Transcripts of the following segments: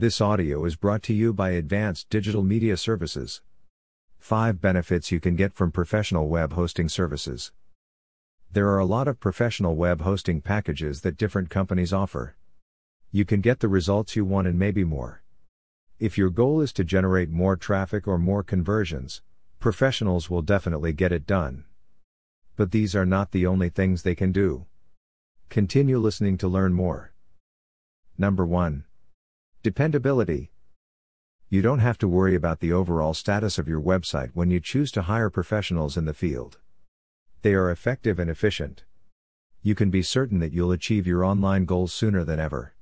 This audio is brought to you by Advanced Digital Media Services. 5 Benefits you can get from professional web hosting services. There are a lot of professional web hosting packages that different companies offer. You can get the results you want and maybe more. If your goal is to generate more traffic or more conversions, professionals will definitely get it done. But these are not the only things they can do. Continue listening to learn more. Number 1. Dependability. You don't have to worry about the overall status of your website when you choose to hire professionals in the field. They are effective and efficient. You can be certain that you'll achieve your online goals sooner than ever.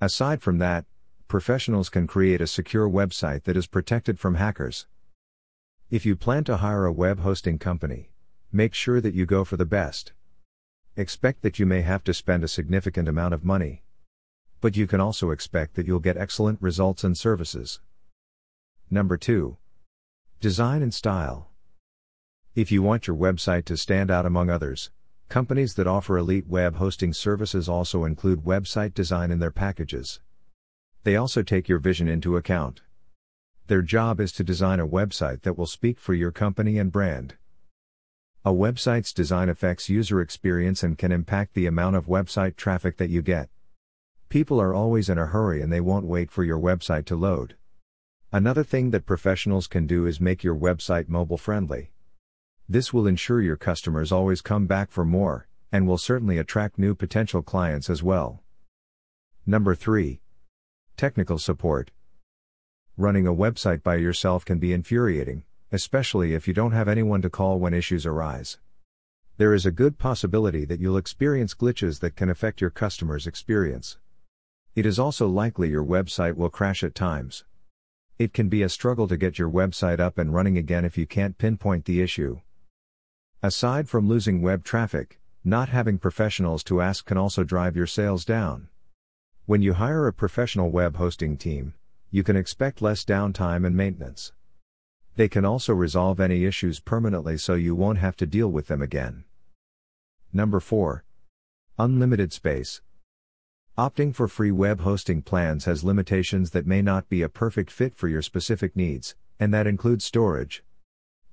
Aside from that, professionals can create a secure website that is protected from hackers. If you plan to hire a web hosting company, make sure that you go for the best. Expect that you may have to spend a significant amount of money. But you can also expect that you'll get excellent results and services. Number 2. Design and style. If you want your website to stand out among others, companies that offer elite web hosting services also include website design in their packages. They also take your vision into account. Their job is to design a website that will speak for your company and brand. A website's design affects user experience and can impact the amount of website traffic that you get. People are always in a hurry and they won't wait for your website to load. Another thing that professionals can do is make your website mobile friendly. This will ensure your customers always come back for more, and will certainly attract new potential clients as well. Number 3. Technical support. Running a website by yourself can be infuriating, especially if you don't have anyone to call when issues arise. There is a good possibility that you'll experience glitches that can affect your customer's experience. It is also likely your website will crash at times. It can be a struggle to get your website up and running again if you can't pinpoint the issue. Aside from losing web traffic, not having professionals to ask can also drive your sales down. When you hire a professional web hosting team, you can expect less downtime and maintenance. They can also resolve any issues permanently so you won't have to deal with them again. Number 4. Unlimited space. Opting for free web hosting plans has limitations that may not be a perfect fit for your specific needs, and that includes storage.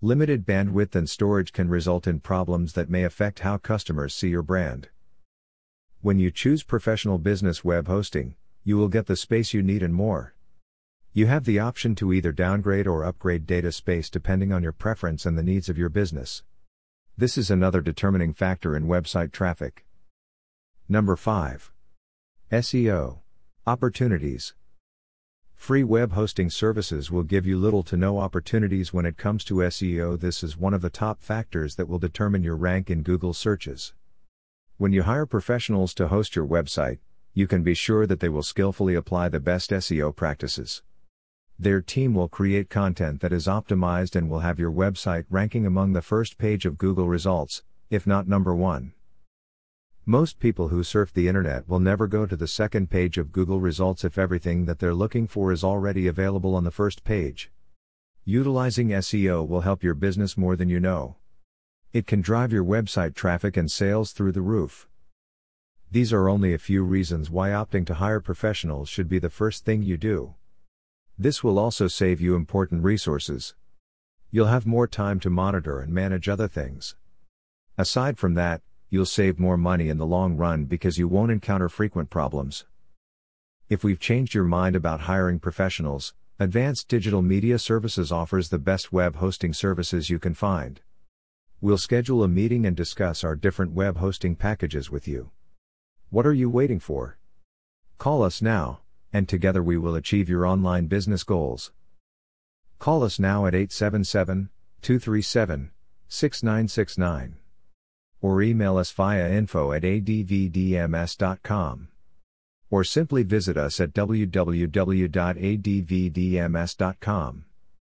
Limited bandwidth and storage can result in problems that may affect how customers see your brand. When you choose professional business web hosting, you will get the space you need and more. You have the option to either downgrade or upgrade data space depending on your preference and the needs of your business. This is another determining factor in website traffic. Number 5. SEO. Opportunities. Free web hosting services will give you little to no opportunities when it comes to SEO. This is one of the top factors that will determine your rank in Google searches. When you hire professionals to host your website, you can be sure that they will skillfully apply the best SEO practices. Their team will create content that is optimized and will have your website ranking among the first page of Google results, if not number one. Most people who surf the internet will never go to the second page of Google results if everything that they're looking for is already available on the first page. Utilizing SEO will help your business more than you know. It can drive your website traffic and sales through the roof. These are only a few reasons why opting to hire professionals should be the first thing you do. This will also save you important resources. You'll have more time to monitor and manage other things. Aside from that, you'll save more money in the long run because you won't encounter frequent problems. If we've changed your mind about hiring professionals, Advanced Digital Media Services offers the best web hosting services you can find. We'll schedule a meeting and discuss our different web hosting packages with you. What are you waiting for? Call us now and together we will achieve your online business goals. Call us now at 877 237 6969 or email us via info at advdms.com or simply visit us at www.advdms.com.